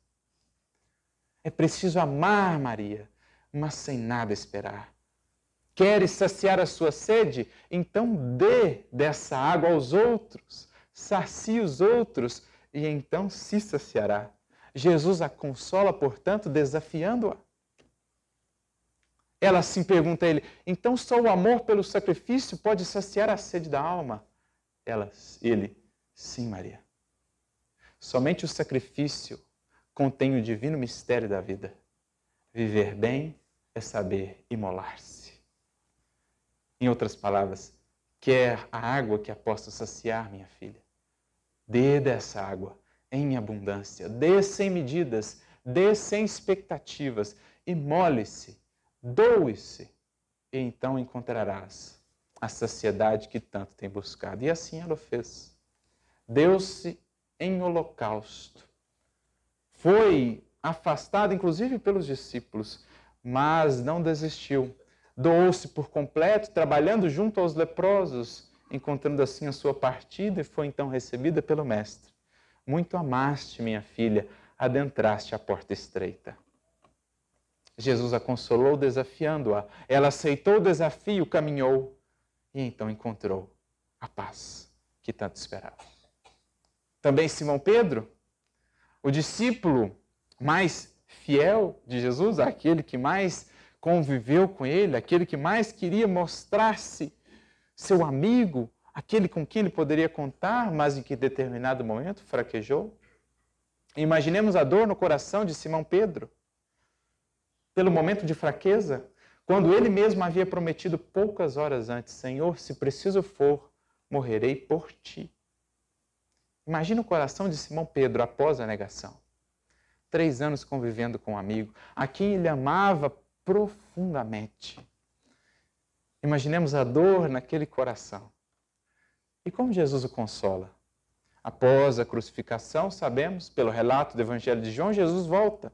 É preciso amar Maria, mas sem nada esperar. Queres saciar a sua sede? Então dê dessa água aos outros, sacie os outros e então se saciará. Jesus a consola, portanto, desafiando-a. Ela assim pergunta a ele: então só o amor pelo sacrifício pode saciar a sede da alma? Ela, ele: sim, Maria. Somente o sacrifício contém o divino mistério da vida. Viver bem é saber imolar-se. Em outras palavras, quer a água que a possa saciar, minha filha? Dê dessa água em abundância, dê sem medidas, dê sem expectativas, imole-se Doe-se, e então encontrarás a saciedade que tanto tem buscado. E assim ela fez. deu-se em holocausto. Foi afastado, inclusive, pelos discípulos, mas não desistiu. Doou-se por completo, trabalhando junto aos leprosos, encontrando assim a sua partida e foi então recebida pelo Mestre. Muito amaste, minha filha, adentraste a porta estreita. Jesus a consolou, desafiando-a. Ela aceitou o desafio, caminhou e então encontrou a paz que tanto esperava. Também Simão Pedro, o discípulo mais fiel de Jesus, aquele que mais conviveu com ele, aquele que mais queria mostrar-se seu amigo, aquele com quem ele poderia contar, mas em que determinado momento fraquejou. Imaginemos a dor no coração de Simão Pedro, pelo momento de fraqueza, quando ele mesmo havia prometido poucas horas antes: Senhor, se preciso for, morrerei por ti. Imagina o coração de Simão Pedro após a negação. Três anos convivendo com um amigo, a quem ele amava profundamente. Imaginemos a dor naquele coração. E como Jesus o consola? Após a crucificação, sabemos, pelo relato do Evangelho de João, Jesus volta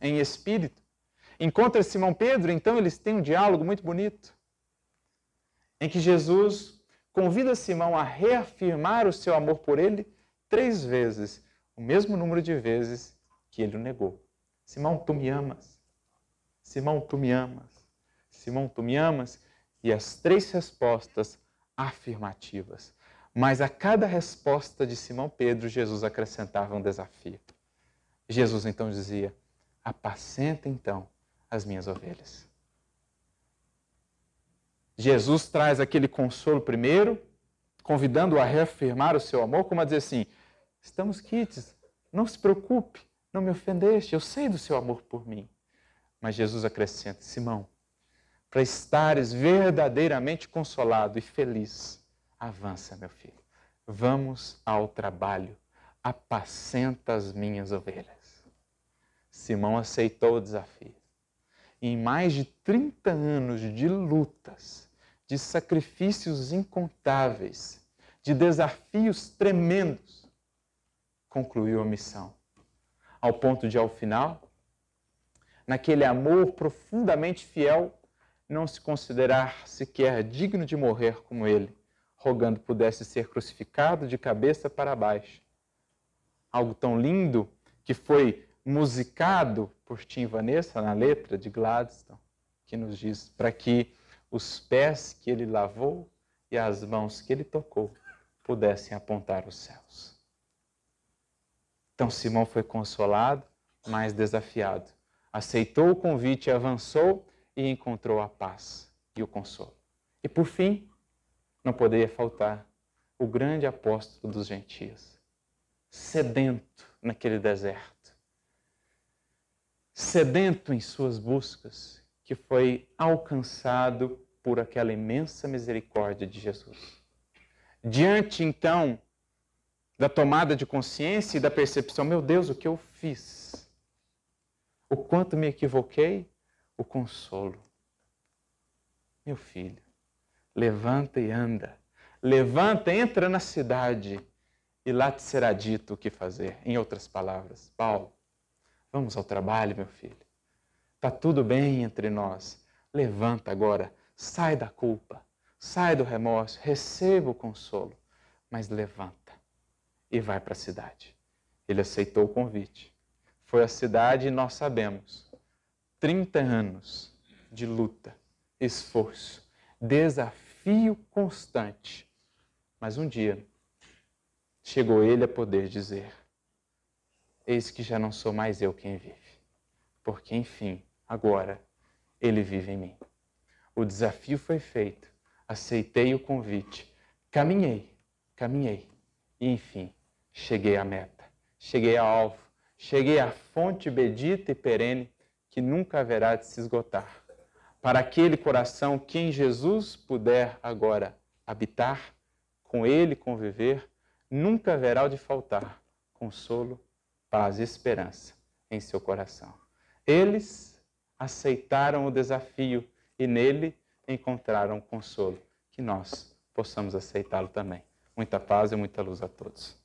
em espírito. Encontra Simão Pedro, então eles têm um diálogo muito bonito, em que Jesus convida Simão a reafirmar o seu amor por ele três vezes, o mesmo número de vezes que ele o negou. Simão, tu me amas. Simão, tu me amas. Simão, tu me amas. E as três respostas afirmativas. Mas a cada resposta de Simão Pedro, Jesus acrescentava um desafio. Jesus então dizia: Apacenta então as minhas ovelhas. Jesus traz aquele consolo primeiro, convidando-o a reafirmar o seu amor, como a dizer assim: estamos quites, não se preocupe, não me ofendeste, eu sei do seu amor por mim. Mas Jesus acrescenta: Simão, para estares verdadeiramente consolado e feliz, avança, meu filho. Vamos ao trabalho, apacenta as minhas ovelhas. Simão aceitou o desafio em mais de 30 anos de lutas, de sacrifícios incontáveis, de desafios tremendos, concluiu a missão. Ao ponto de, ao final, naquele amor profundamente fiel, não se considerar sequer digno de morrer como ele, rogando pudesse ser crucificado de cabeça para baixo. Algo tão lindo que foi musicado por Tim Vanessa na letra de Gladstone, que nos diz para que os pés que ele lavou e as mãos que ele tocou pudessem apontar os céus. Então Simão foi consolado, mas desafiado. Aceitou o convite, avançou e encontrou a paz e o consolo. E por fim, não poderia faltar o grande apóstolo dos gentios, sedento naquele deserto sedento em suas buscas, que foi alcançado por aquela imensa misericórdia de Jesus. Diante, então, da tomada de consciência e da percepção, meu Deus, o que eu fiz? O quanto me equivoquei? O consolo. Meu filho, levanta e anda. Levanta, entra na cidade e lá te será dito o que fazer. Em outras palavras, Paulo, Vamos ao trabalho, meu filho. Está tudo bem entre nós. Levanta agora, sai da culpa, sai do remorso, receba o consolo, mas levanta e vai para a cidade. Ele aceitou o convite. Foi à cidade e nós sabemos. 30 anos de luta, esforço, desafio constante. Mas um dia chegou ele a poder dizer: eis que já não sou mais eu quem vive, porque enfim, agora, ele vive em mim. O desafio foi feito, aceitei o convite, caminhei, caminhei e enfim, cheguei à meta, cheguei ao alvo, cheguei à fonte bendita e perene que nunca haverá de se esgotar. Para aquele coração que em Jesus puder agora habitar, com ele conviver, nunca haverá de faltar consolo paz e esperança em seu coração. Eles aceitaram o desafio e nele encontraram consolo. Que nós possamos aceitá-lo também. Muita paz e muita luz a todos.